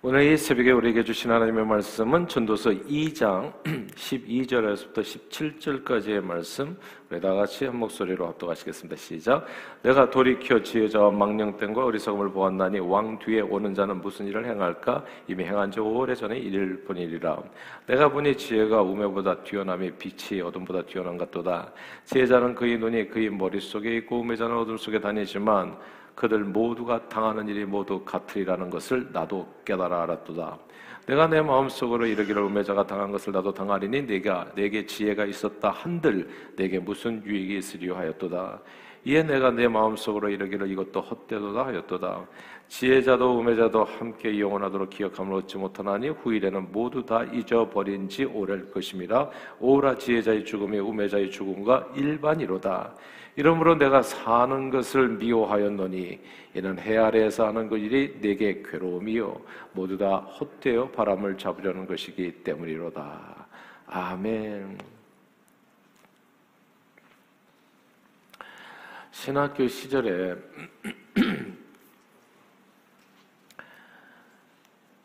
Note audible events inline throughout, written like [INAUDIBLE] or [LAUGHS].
오늘 이 새벽에 우리에게 주신 하나님의 말씀은 전도서 2장 12절에서부터 17절까지의 말씀 우리 다 같이 한 목소리로 합독하시겠습니다. 시작. 내가 돌이켜 지혜자와 망령됨과 어리석음을 보았나니 왕 뒤에 오는 자는 무슨 일을 행할까? 이미 행한 지 오래전에 일일 뿐이리라. 내가 보니 지혜가 우매보다 뛰어남이 빛이 어둠보다 뛰어난 것도다. 지혜자는 그의 눈이 그의 머릿속에 있고 우매자는 어둠 속에 다니지만 그들 모두가 당하는 일이 모두 같으리라는 것을 나도 깨달아 알았도다. 내가 내 마음속으로 이르기를 우매자가 당한 것을 나도 당하리니 내가 내게 지혜가 있었다 한들 내게 무슨 유익이 있으리요 하였도다. 이에 내가 내 마음속으로 이르기를 이것도 헛되도다 하였도다. 지혜자도 우매자도 함께 영원하도록 기억함을 얻지 못하나니 후일에는 모두 다 잊어버린 지 오래일 것임이라 오라 지혜자의 죽음이 우매자의 죽음과 일반이로다. 이러므로 내가 사는 것을 미워하였노니 이는 해 아래에서 하는 그 일이 내게 괴로움이요 모두 다 헛되어 바람을 잡으려는 것이기 때문이로다. 아멘. 신학교 시절에 [CLEARS THROAT]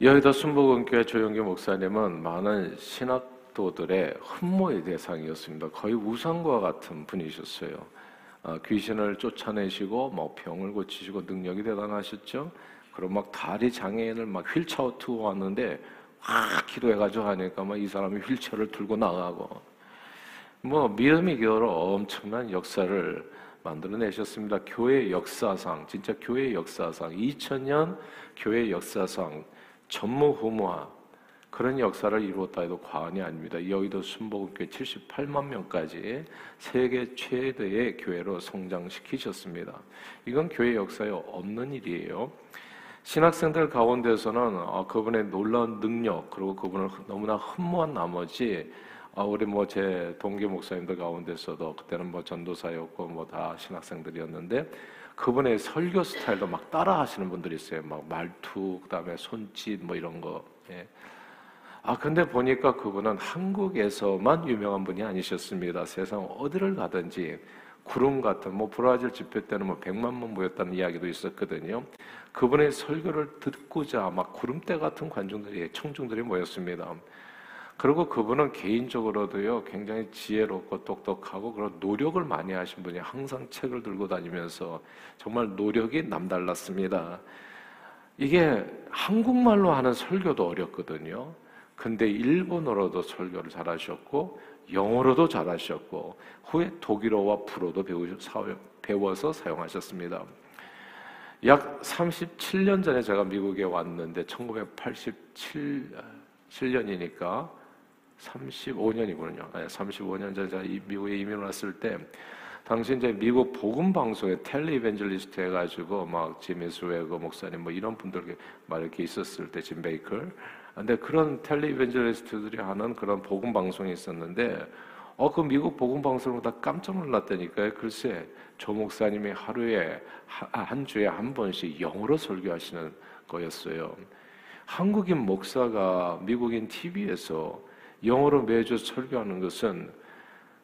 여의도 순복음교회 조영규 목사님은 많은 신학도들의 흠모의 대상이었습니다. 거의 우상과 같은 분이셨어요. 어, 귀신을 쫓아내시고 뭐 병을 고치시고 능력이 대단하셨죠. 그럼 막 다리 장애인을 막 휠체어 투고 왔는데 확 기도해가지고 하니까 막 이 사람이 휠체어를 들고 나가고 뭐 믿음이 겨로 엄청난 역사를 만들어내셨습니다. 교회 역사상 진짜 교회 역사상 2000년 교회 역사상 전무후무한 그런 역사를 이루었다 해도 과언이 아닙니다. 여의도 순복음교회 78만 명까지 세계 최대의 교회로 성장시키셨습니다. 이건 교회 역사에 없는 일이에요. 신학생들 가운데서는 어, 그분의 놀라운 능력 그리고 그분을 너무나 흠모한 나머지 어, 우리 뭐 제 동기 목사님들 가운데서도 그때는 뭐 전도사였고 뭐 다 신학생들이었는데 그분의 설교 스타일도 막 따라 하시는 분들이 있어요. 막 말투, 그다음에 손짓 뭐 이런 거. 예. 아, 근데 보니까 그분은 한국에서만 유명한 분이 아니셨습니다. 세상 어디를 가든지 구름 같은 뭐 브라질 집회 때는 뭐 100만 명 모였다는 이야기도 있었거든요. 그분의 설교를 듣고자 막 구름대 같은 관중들이 청중들이 모였습니다. 그리고 그분은 개인적으로도요 굉장히 지혜롭고 똑똑하고 그런 노력을 많이 하신 분이 항상 책을 들고 다니면서 정말 노력이 남달랐습니다. 이게 한국말로 하는 설교도 어렵거든요. 근데 일본어로도 설교를 잘하셨고 영어로도 잘하셨고 후에 독일어와 불어도 배워서 사용하셨습니다. 약 37년 전에 제가 미국에 왔는데 1987년이니까 35년이군요. 35년 전에 제가 미국에 이민 왔을 때 당시 이제 미국 복음 방송에 텔리 이벤젤리스트 해가지고 막 지미 스웨거 목사님 뭐 이런 분들 막 이렇게 있었을 때 짐 베이커 근데 그런 텔레이벤젤리스트들이 하는 그런 복음 방송이 있었는데 어 그 미국 복음 방송을 다 깜짝 놀랐다니까요. 글쎄 조 목사님이 하루에 한 주에 한 번씩 영어로 설교하시는 거였어요. 한국인 목사가 미국인 TV에서 영어로 매주 설교하는 것은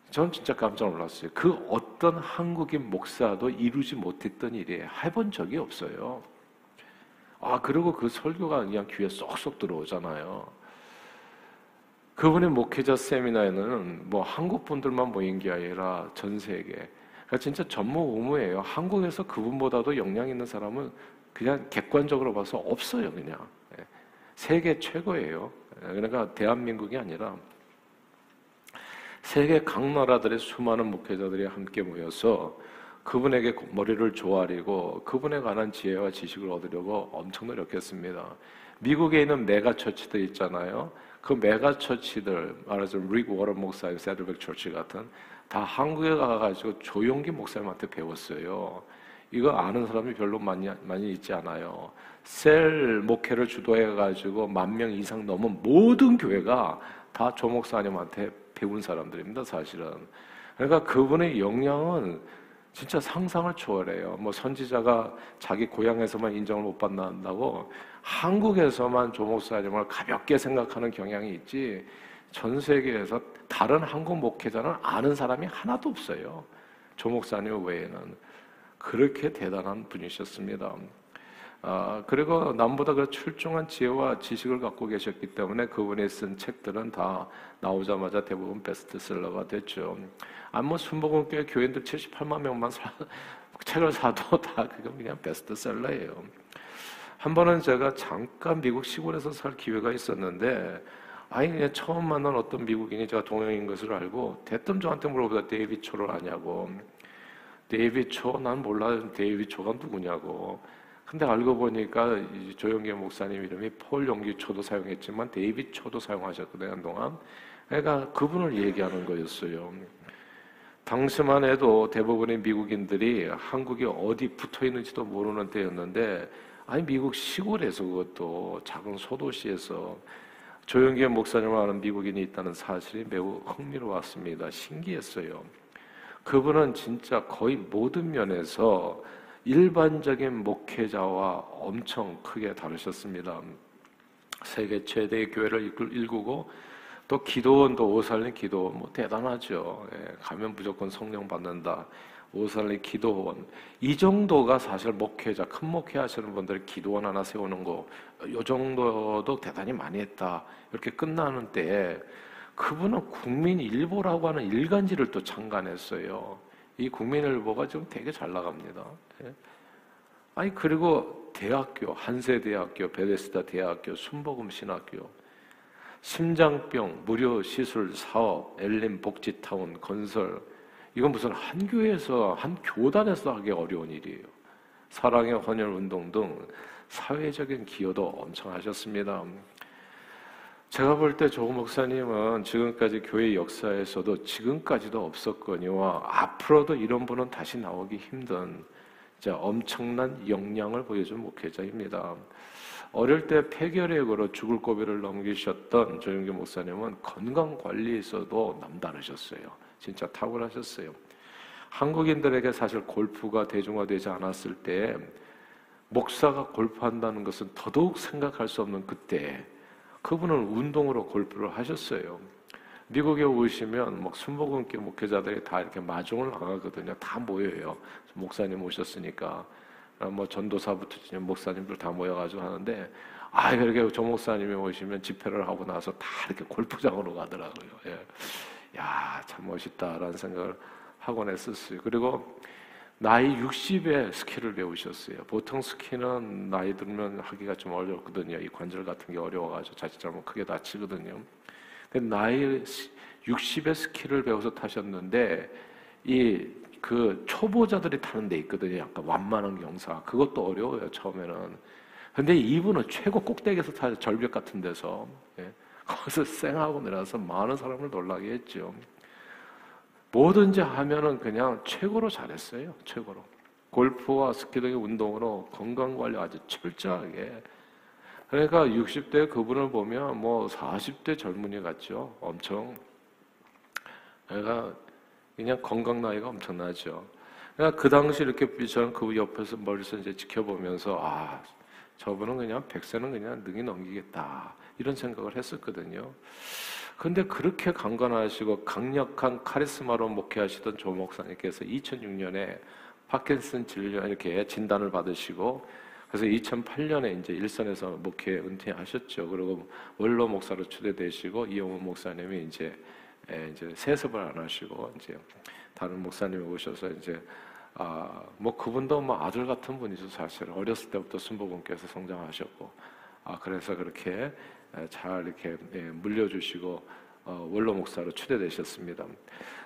전 진짜 깜짝 놀랐어요. 그 어떤 한국인 목사도 이루지 못했던 일이에요. 해본 적이 없어요. 아, 그리고 그 설교가 그냥 귀에 쏙쏙 들어오잖아요. 그분의 목회자 세미나에는 뭐 한국 분들만 모인 게 아니라 전 세계. 그러니까 진짜 전무후무예요. 한국에서 그분보다도 역량 있는 사람은 그냥 객관적으로 봐서 없어요, 그냥. 예. 세계 최고예요. 그러니까 대한민국이 아니라 세계 각 나라들의 수많은 목회자들이 함께 모여서 그분에게 머리를 조아리고 그분에 관한 지혜와 지식을 얻으려고 엄청 노력했습니다. 미국에 있는 mega church들 있잖아요. 그 mega church들 말하자면 Rick Warren 목사님, Saddleback Church 같은 다 한국에 가가지고 조용기 목사님한테 배웠어요. 이거 아는 사람이 별로 많이 많이 있지 않아요. 셀 목회를 주도해가지고 만 명 이상 넘은 모든 교회가 다 조 목사님한테 배운 사람들입니다. 사실은. 그러니까 그분의 역량은 진짜 상상을 초월해요. 뭐 선지자가 자기 고향에서만 인정을 못 받는다고 한국에서만 조목사님을 가볍게 생각하는 경향이 있지 전 세계에서 다른 한국 목회자는 아는 사람이 하나도 없어요. 조목사님 외에는 그렇게 대단한 분이셨습니다. 아, 그리고 남보다 그 출중한 지혜와 지식을 갖고 계셨기 때문에 그분이 쓴 책들은 다 나오자마자 대부분 베스트셀러가 됐죠. 아, 뭐 순복음교회 교인들 78만 명만 사, [LAUGHS] 책을 사도 [LAUGHS] 다 그거 그냥 베스트셀러예요. 한 번은 제가 잠깐 미국 시골에서 살 기회가 있었는데 아니 처음 만난 어떤 미국인이 제가 동양인 것을 알고 대뜸 저한테 물어보다 David Cho를 아냐고 David Cho? 난 몰라 David Cho가 누구냐고 근데 알고 보니까 조용기 목사님 이름이 Paul Yonggi Cho도 사용했지만 David Cho도 사용하셨거든요 한동안 그러니까 그분을 얘기하는 거였어요 당시만 해도 대부분의 미국인들이 한국이 어디 붙어 있는지도 모르는 때였는데 아니 미국 시골에서 그것도 작은 소도시에서 조영기 목사님을 아는 미국인이 있다는 사실이 매우 흥미로웠습니다. 신기했어요. 그분은 진짜 거의 모든 면에서 일반적인 목회자와 엄청 크게 다르셨습니다. 세계 최대의 교회를 일구고 또 기도원도 오살린 기도원 뭐 대단하죠. 예, 가면 무조건 성령 받는다. 오살리 기도원 이 정도가 사실 목회자 큰 목회 하시는 분들이 기도원 하나 세우는 거요 정도도 대단히 많이 했다 이렇게 끝나는 때 그분은 국민일보라고 하는 일간지를 또 창간했어요. 이 국민일보가 지금 되게 잘 나갑니다. 예. 아니 그리고 대학교 한세대학교 베데스다 대학교 순복음 신학교 심장병 무료 시술 사업 엘림 복지타운 건설 이건 무슨 한 교회에서 한 교단에서 하기 어려운 일이에요. 사랑의 헌혈 운동 등 사회적인 기여도 엄청 하셨습니다. 제가 볼 때 조국 목사님은 지금까지 교회 역사에서도 지금까지도 없었거니와 앞으로도 이런 분은 다시 나오기 힘든 엄청난 역량을 보여준 목회자입니다. 어릴 때 폐결핵으로 죽을 고비를 넘기셨던 조영규 목사님은 건강 관리에서도 남다르셨어요. 진짜 탁월하셨어요. 한국인들에게 사실 골프가 대중화되지 않았을 때 목사가 골프한다는 것은 더더욱 생각할 수 없는 그때 그분은 운동으로 골프를 하셨어요. 미국에 오시면 막 순복음교 목회자들이 다 이렇게 마중을 나가거든요. 다 모여요. 목사님 오셨으니까 뭐 전도사부터 목사님들 다 모여가지고 하는데 아 그렇게 조 목사님이 오시면 집회를 하고 나서 다 이렇게 골프장으로 가더라고요. 예. 야, 참 멋있다라는 생각을 하곤 했었어요. 그리고 나이 60에 스키를 배우셨어요. 보통 스키는 나이 들면 하기가 좀 어렵거든요. 이 관절 같은 게 어려워가지고 자칫 잘못 크게 다치거든요. 근데 나이 60에 스키를 배워서 타셨는데 이 그 초보자들이 타는 데 있거든요. 약간 완만한 경사. 그것도 어려워요. 처음에는. 근데 이분은 최고 꼭대기에서 타 절벽 같은 데서 예. 거기서 [LAUGHS] 쌩하고 내려서 많은 사람을 놀라게 했죠. 뭐든지 하면은 그냥 최고로 잘했어요. 최고로. 골프와 스키 등의 운동으로 건강 관리 아주 철저하게. 그러니까 60대 그분을 보면 뭐 40대 젊은이 같죠. 엄청. 그러니까 그냥 건강 나이가 엄청나죠. 그러니까 그 당시 이렇게 저는 그 옆에서 멀리서 이제 지켜보면서 아 저분은 그냥 백세는 그냥 능히 넘기겠다. 이런 생각을 했었거든요. 근데 그렇게 강건하시고 강력한 카리스마로 목회하시던 조 목사님께서 2006년에 파킨슨 질환 이렇게 진단을 받으시고 그래서 2008년에 이제 일선에서 목회 은퇴하셨죠. 그리고 원로 목사로 추대되시고 이영훈 목사님이 이제 이제 세습을 안 하시고 이제 다른 목사님이 오셔서 이제 아 뭐 그분도 뭐 아들 같은 분이죠 사실 어렸을 때부터 순복음께서 성장하셨고 아 그래서 그렇게 잘 이렇게 예, 물려주시고 어, 원로 목사로 추대되셨습니다.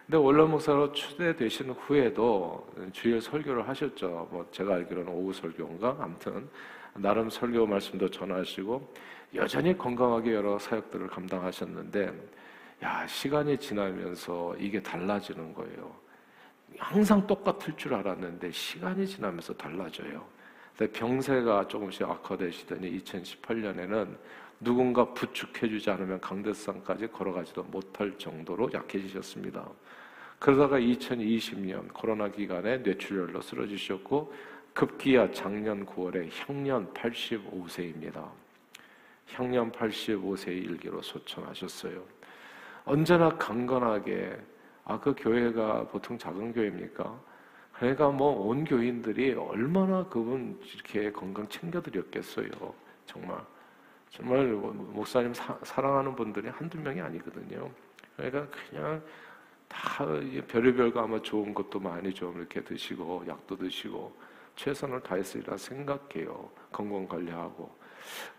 근데 원로 목사로 추대되신 후에도 주일 설교를 하셨죠. 뭐 제가 알기로는 오후 설교인가 아무튼 나름 설교 말씀도 전하시고 여전히 건강하게 여러 사역들을 감당하셨는데 야 시간이 지나면서 이게 달라지는 거예요. 항상 똑같을 줄 알았는데 시간이 지나면서 달라져요. 병세가 조금씩 악화되시더니 2018년에는 누군가 부축해주지 않으면 강대상까지 걸어가지도 못할 정도로 약해지셨습니다. 그러다가 2020년 코로나 기간에 뇌출혈로 쓰러지셨고 급기야 작년 9월에 향년 85세입니다. 향년 85세의 일기로 소천하셨어요. 언제나 강건하게 아 그 교회가 보통 작은 교회입니까? 그러니까 뭐 온 교인들이 얼마나 그분 이렇게 건강 챙겨드렸겠어요. 정말 정말 목사님 사, 랑하는 분들이 한두 명이 아니거든요. 그러니까 그냥 다 별의별 거 아마 좋은 것도 많이 좀 이렇게 드시고 약도 드시고 최선을 다했으리라 생각해요. 건강 관리하고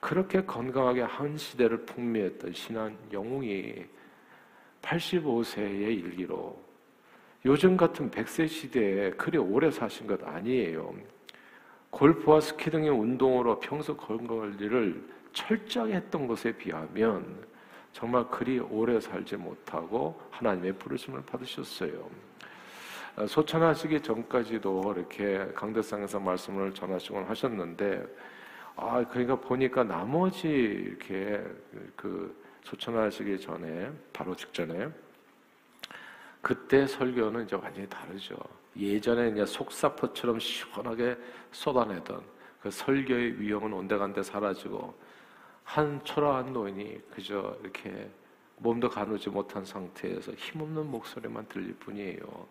그렇게 건강하게 한 시대를 풍미했던 신한 영웅이 85세의 일기로 요즘 같은 100세 시대에 그리 오래 사신 것 아니에요. 골프와 스키 등의 운동으로 평소 건강관리를 철저하게 했던 것에 비하면 정말 그리 오래 살지 못하고 하나님의 부르심을 받으셨어요. 어, 소천하시기 전까지도 이렇게 강대상에서 말씀을 전하시곤 하셨는데, 아, 그러니까 보니까 나머지 이렇게 그 소천하시기 전에, 바로 직전에, 그때 설교는 이제 완전히 다르죠. 예전에 이제 속사포처럼 시원하게 쏟아내던 그 설교의 위험은 온데간데 사라지고 한 초라한 노인이 그저 이렇게 몸도 가누지 못한 상태에서 힘없는 목소리만 들릴 뿐이에요.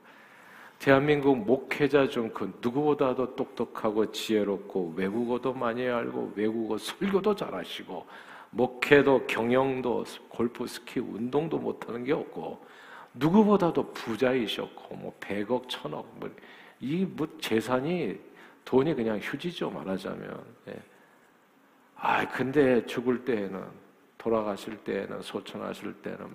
대한민국 목회자 중 그 누구보다도 똑똑하고 지혜롭고 외국어도 많이 알고 외국어 설교도 잘하시고 목회도 경영도 골프 스키 운동도 못하는 게 없고 누구보다도 부자이셨고 뭐 100억 천억 뭐 이 뭐 재산이 돈이 그냥 휴지죠 말하자면 예. 아, 근데 죽을 때에는, 돌아가실 때에는, 소천하실 때는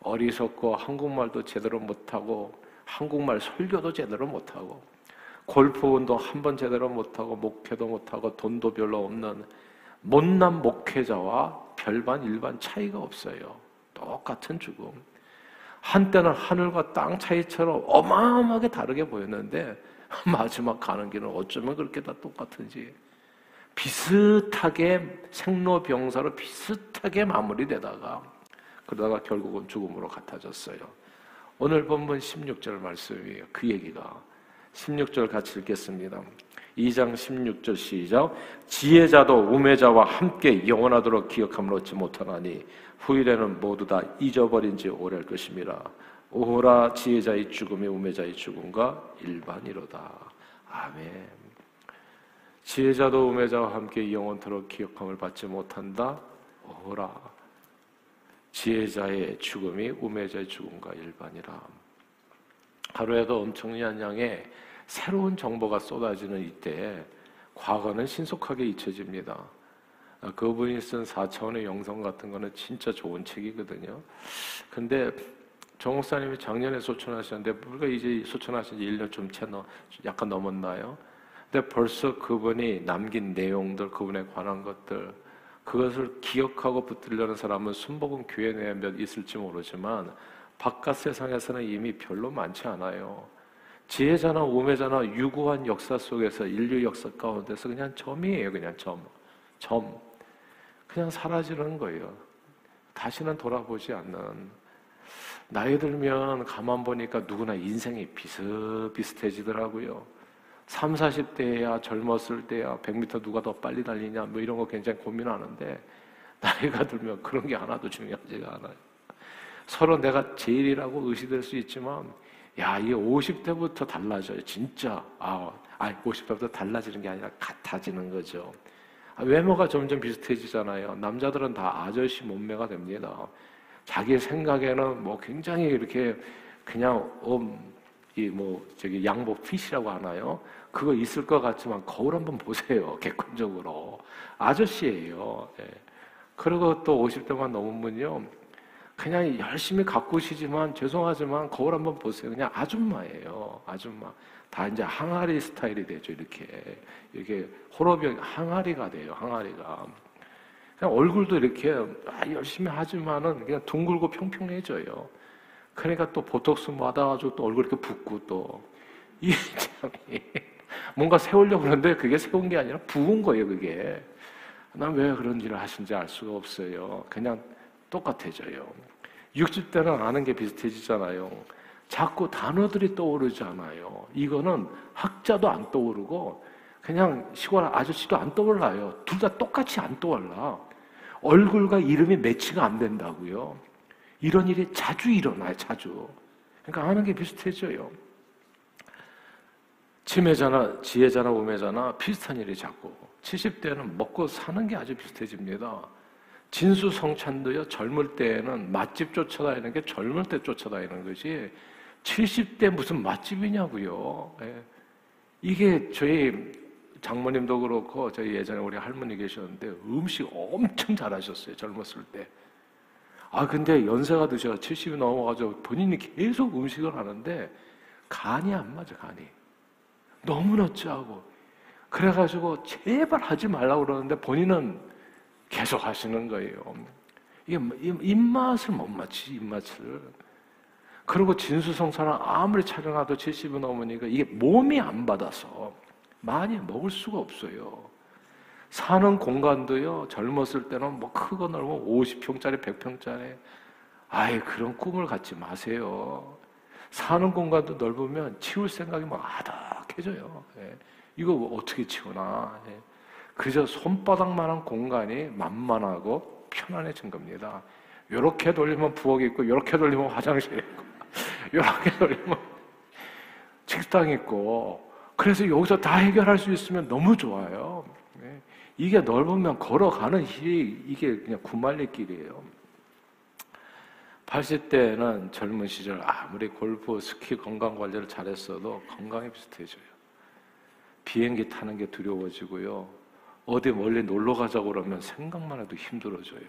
어리석고 한국말도 제대로 못하고, 한국말 설교도 제대로 못하고, 골프 운동 한 번 제대로 못하고, 목회도 못하고, 돈도 별로 없는 못난 목회자와 별반 일반 차이가 없어요. 똑같은 죽음. 한때는 하늘과 땅 차이처럼 어마어마하게 다르게 보였는데, [LAUGHS] 마지막 가는 길은 어쩌면 그렇게 다 똑같은지. 비슷하게 생로병사로 비슷하게 마무리되다가 그러다가 결국은 죽음으로 같아졌어요. 오늘 본문 16절 말씀이에요. 그 얘기가 16절 같이 읽겠습니다. 2장 16절 시작 지혜자도 우매자와 함께 영원하도록 기억함을 얻지 못하나니 후일에는 모두 다 잊어버린 지 오래할 것임이라 오호라 지혜자의 죽음이 우매자의 죽음과 일반이로다. 아멘. 지혜자도 우매자와 함께 영원토록 기억함을 받지 못한다. 오라. 지혜자의 죽음이 우매자의 죽음과 일반이라. 하루에도 엄청난 양의 새로운 정보가 쏟아지는 이때에 과거는 신속하게 잊혀집니다. 그분이 쓴 4차원의 영성 같은 거는 진짜 좋은 책이거든요. 근데 정 목사님이 작년에 소천하셨는데 우리가 이제 소천하신 지 1년 좀 채, 약간 넘었나요? 근데 벌써 그분이 남긴 내용들, 그분에 관한 것들, 그것을 기억하고 붙들려는 사람은 순복음 교회 내에 몇 있을지 모르지만 바깥 세상에서는 이미 별로 많지 않아요. 지혜자나 우매자나 유구한 역사 속에서 인류 역사 가운데서 그냥 점이에요. 그냥 점. 점. 그냥 사라지는 거예요. 다시는 돌아보지 않는. 나이 들면 가만 보니까 누구나 인생이 비슷비슷해지더라고요. 3, 40대야 젊었을 때야 100m 누가 더 빨리 달리냐 뭐 이런 거 굉장히 고민하는데 나이가 들면 그런 게 하나도 중요하지가 않아요. 서로 내가 제일이라고 의시될 수 있지만 야, 이게 50대부터 달라져요. 진짜. 아, 아 50대부터 달라지는 게 아니라 같아지는 거죠. 아, 외모가 점점 비슷해지잖아요. 남자들은 다 아저씨 몸매가 됩니다. 자기 생각에는 뭐 굉장히 이렇게 그냥 음, 이뭐 저기 양복 핏이라고 하나요? 그거 있을 것 같지만 거울 한번 보세요. [LAUGHS] 객관적으로 아저씨예요. 예. 그리고 또 50대만 넘으면요. 그냥 열심히 가꾸시지만 죄송하지만 거울 한번 보세요. 그냥 아줌마예요. 아줌마. 다 이제 항아리 스타일이 되죠. 이렇게 이렇게 호러병 항아리가 돼요. 항아리가. 그냥 얼굴도 이렇게 아, 열심히 하지만은 그냥 둥글고 평평해져요. 그러니까 또 보톡스 맞아가지고 또 얼굴 이렇게 붓고 또 [LAUGHS] 이 참이 뭔가 세우려고 그러는데 그게 세운 게 아니라 부은 거예요 그게. 난 왜 그런 일을 하신지 알 수가 없어요. 그냥 똑같아져요. 60대는 아는 게 비슷해지잖아요. 자꾸 단어들이 떠오르잖아요. 이거는 학자도 안 떠오르고 그냥 시골 아저씨도 안 떠올라요. 둘 다 똑같이 안 떠올라. 얼굴과 이름이 매치가 안 된다고요. 이런 일이 자주 일어나요, 자주. 그러니까 하는 게 비슷해져요. 치매자나 지혜자나 우매자나 비슷한 일이 자꾸 70대는 먹고 사는 게 아주 비슷해집니다. 진수성찬도요 젊을 때에는 맛집 쫓아다니는 게 젊을 때 쫓아다니는 거지 70대 무슨 맛집이냐고요. 예. 이게 저희 장모님도 그렇고 저희 예전에 우리 할머니 계셨는데 음식 엄청 잘하셨어요 젊었을 때. 아 근데 연세가 드셔 70이 넘어가지고 본인이 계속 음식을 하는데 간이 안 맞아 간이 너무나 짜고 그래가지고 제발 하지 말라 고 그러는데 본인은 계속 하시는 거예요. 입맛을 못 맞지 입맛을. 그리고 진수성찬은 아무리 촬영해도 70이 넘으니까 이게 몸이 안 받아서 많이 먹을 수가 없어요. 사는 공간도요, 젊었을 때는 뭐 크고 넓고 50평짜리, 100평짜리. 아예 그런 꿈을 갖지 마세요. 사는 공간도 넓으면 치울 생각이 막 아득해져요. 예. 이거 어떻게 치우나. 예. 그저 손바닥만한 공간이 만만하고 편안해진 겁니다. 요렇게 돌리면 부엌이 있고, 요렇게 돌리면 화장실이 있고, [LAUGHS] 요렇게 돌리면 식당 있고, 그래서 여기서 다 해결할 수 있으면 너무 좋아요. 예. 이게 넓으면 걸어가는 길이 이게 그냥 구말리 길이에요. 80대는 젊은 시절 아무리 골프, 스키 건강 관리를 잘했어도 건강이 비슷해져요. 비행기 타는 게 두려워지고요. 어디 멀리 놀러 가자고 그러면 생각만 해도 힘들어져요.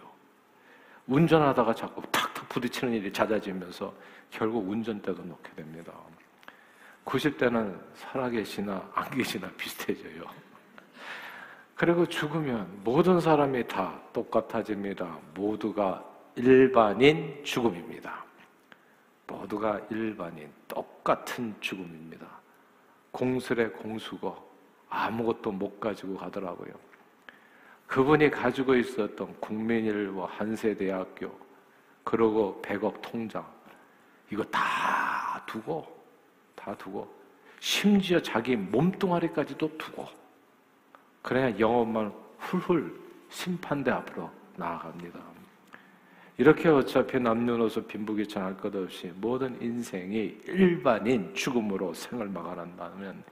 운전하다가 자꾸 탁탁 부딪히는 일이 잦아지면서 결국 운전대도 놓게 됩니다. 90대는 살아계시나 안 계시나 비슷해져요. 그리고 죽으면 모든 사람이 다 똑같아집니다. 모두가 일반인 죽음입니다. 모두가 일반인 똑같은 죽음입니다. 공술의 공수고 아무것도 못 가지고 가더라고요. 그분이 가지고 있었던 국민일보 한세대학교 그리고 100억 통장 이거 다 두고 다 두고 심지어 자기 몸뚱아리까지도 두고 그래야 영업만 훌훌 심판대 앞으로 나아갑니다. 이렇게 어차피 남녀노소 빈부귀천할 것 없이 모든 인생이 일반인 죽음으로 생을 막아낸다면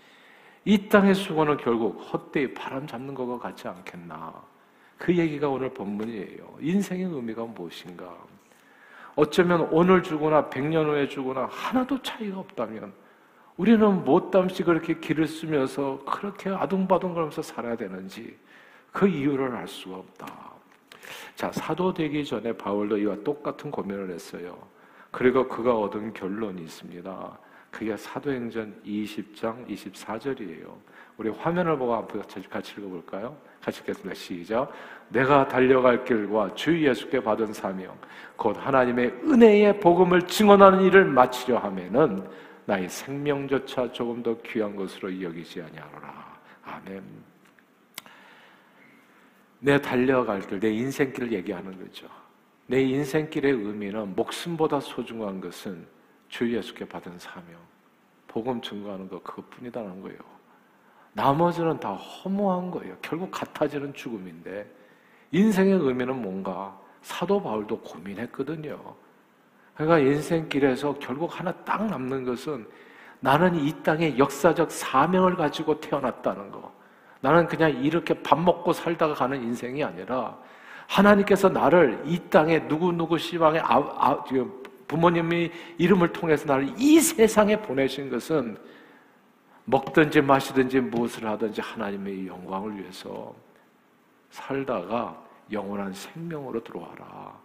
이 땅의 수고는 결국 헛되이 바람 잡는 것과 같지 않겠나. 그 얘기가 오늘 본문이에요. 인생의 의미가 무엇인가. 어쩌면 오늘 죽거나 백년 후에 죽거나 하나도 차이가 없다면 우리는 못담시 그렇게 길을 쓰면서 그렇게 아둥바둥 거리면서 살아야 되는지 그 이유를 알 수가 없다. 자, 사도 되기 전에 바울도 이와 똑같은 고민을 했어요. 그리고 그가 얻은 결론이 있습니다. 그게 사도행전 20장 24절이에요. 우리 화면을 보고 한번 같이 읽어볼까요? 같이 읽겠습니다. 시작. 내가 달려갈 길과 주 예수께 받은 사명, 곧 하나님의 은혜의 복음을 증언하는 일을 마치려 하면은 나의 생명조차 조금 더 귀한 것으로 여기지 아니하노라. 아멘. 내 달려갈 길, 내 인생길을 얘기하는 거죠. 내 인생길의 의미는 목숨보다 소중한 것은 주 예수께 받은 사명, 복음 증거하는 것 그것뿐이다는 거예요. 나머지는 다 허무한 거예요. 결국 같아지는 죽음인데 인생의 의미는 뭔가 사도 바울도 고민했거든요. 그러니까 인생길에서 결국 하나 딱 남는 것은 나는 이 땅에 역사적 사명을 가지고 태어났다는 거. 나는 그냥 이렇게 밥 먹고 살다가 가는 인생이 아니라 하나님께서 나를 이 땅에 누구누구 시방에 아, 아, 부모님이 이름을 통해서 나를 이 세상에 보내신 것은 먹든지 마시든지 무엇을 하든지 하나님의 영광을 위해서 살다가 영원한 생명으로 들어와라.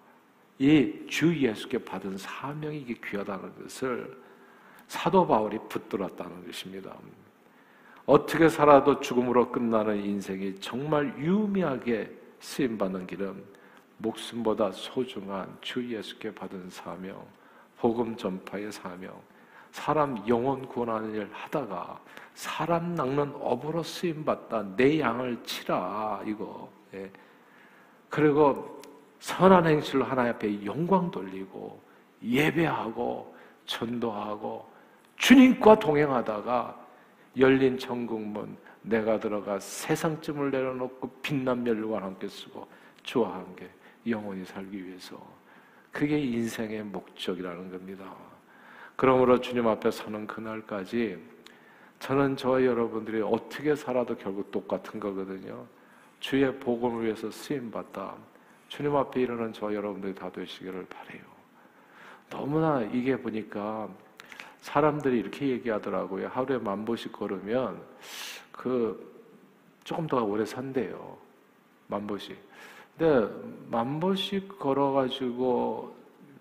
이 주 예수께 받은 사명이 이게 귀하다는 것을 사도 바울이 붙들었다는 것입니다. 어떻게 살아도 죽음으로 끝나는 인생이 정말 유미하게 쓰임받는 길은 목숨보다 소중한 주 예수께 받은 사명, 복음 전파의 사명, 사람 영혼 구원하는 일 하다가 사람 낚는 업으로 쓰임 받다 내 양을 치라 이거 예. 그리고 선한 행실로 하나님 앞에 영광 돌리고 예배하고 전도하고 주님과 동행하다가 열린 천국문 내가 들어가 세상쯤을 내려놓고 빛난 멸류관 함께 쓰고 주와 함께 영원히 살기 위해서 그게 인생의 목적이라는 겁니다. 그러므로 주님 앞에 서는 그날까지 저는 저 여러분들이 어떻게 살아도 결국 똑같은 거거든요. 주의 복음을 위해서 쓰임 받다. 주님 앞에 이르는 저 여러분들이 다 되시기를 바래요. 너무나 이게 보니까 사람들이 이렇게 얘기하더라고요. 하루에 만 보씩 걸으면 그 조금 더 오래 산대요. 만 보씩. 근데 만 보씩 걸어가지고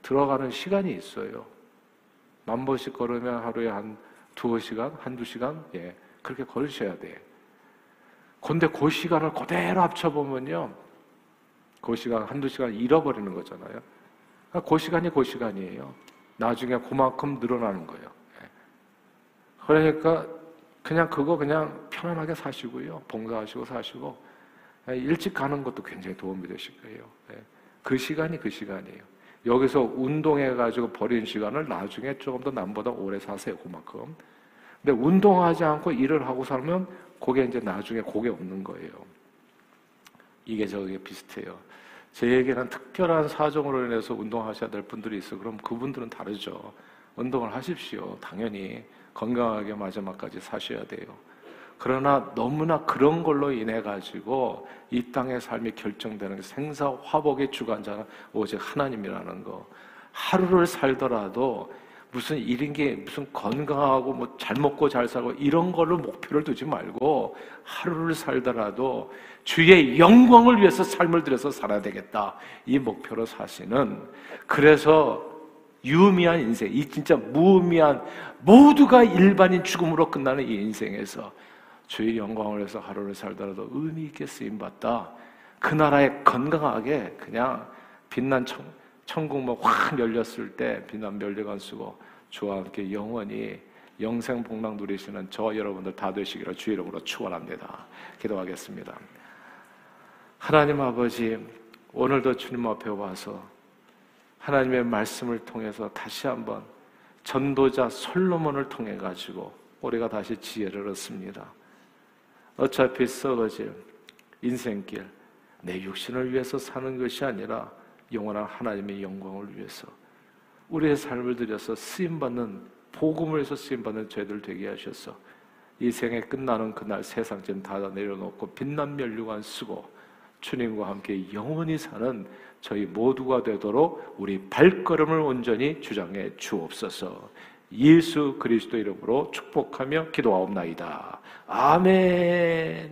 들어가는 시간이 있어요. 만 보씩 걸으면 하루에 한 두어 시간, 한두 시간, 예, 그렇게 걸으셔야 돼. 근데 그 시간을 그대로 합쳐보면요. 그 시간, 한두 시간 잃어버리는 거잖아요. 그러니까 그 시간이 그 시간이에요. 나중에 그만큼 늘어나는 거예요. 예. 그러니까 그냥 그거 그냥 편안하게 사시고요. 봉사하시고 사시고 예, 일찍 가는 것도 굉장히 도움이 되실 거예요. 예. 그 시간이 그 시간이에요. 여기서 운동해가지고 버린 시간을 나중에 조금 더 남보다 오래 사세요, 그만큼. 근데 운동하지 않고 일을 하고 살면 그게 이제 나중에 그게 없는 거예요. 이게 저게 비슷해요. 제에게는 특별한 사정으로 인해서 운동하셔야 될 분들이 있어. 그럼 그분들은 다르죠. 운동을 하십시오. 당연히 건강하게 마지막까지 사셔야 돼요. 그러나 너무나 그런 걸로 인해 가지고 이 땅의 삶이 결정되는 게 생사 화복의 주관자는 오직 하나님이라는 거. 하루를 살더라도 무슨 일인 게 무슨 건강하고 뭐 잘 먹고 잘 살고 이런 걸로 목표를 두지 말고 하루를 살더라도 주의 영광을 위해서 삶을 들여서 살아야 되겠다. 이 목표로 사시는 그래서 유의미한 인생, 이 진짜 무의미한 모두가 일반인 죽음으로 끝나는 이 인생에서 주의 영광을 위해서 하루를 살더라도 의미 있게 쓰임 받다. 그 나라에 건강하게 그냥 빛난 청, 천국문 확 열렸을 때 빛난 멸대관 쓰고 주와 함께 영원히 영생 복락 누리시는 저 여러분들 다 되시기를 주의 이름으로 축원합니다. 기도하겠습니다. 하나님 아버지 오늘도 주님 앞에 와서 하나님의 말씀을 통해서 다시 한번 전도자 솔로몬을 통해 가지고 우리가 다시 지혜를 얻습니다. 어차피 썩어질 인생길 내 육신을 위해서 사는 것이 아니라 영원한 하나님의 영광을 위해서 우리의 삶을 들여서 쓰임받는 복음을 해서 쓰임받는 죄들 되게 하셔서 이 생에 끝나는 그날 세상쯤 다 내려놓고 빛난 면류관 쓰고 주님과 함께 영원히 사는 저희 모두가 되도록 우리 발걸음을 온전히 주장해 주옵소서. 예수 그리스도 이름으로 축복하며 기도하옵나이다. 아멘.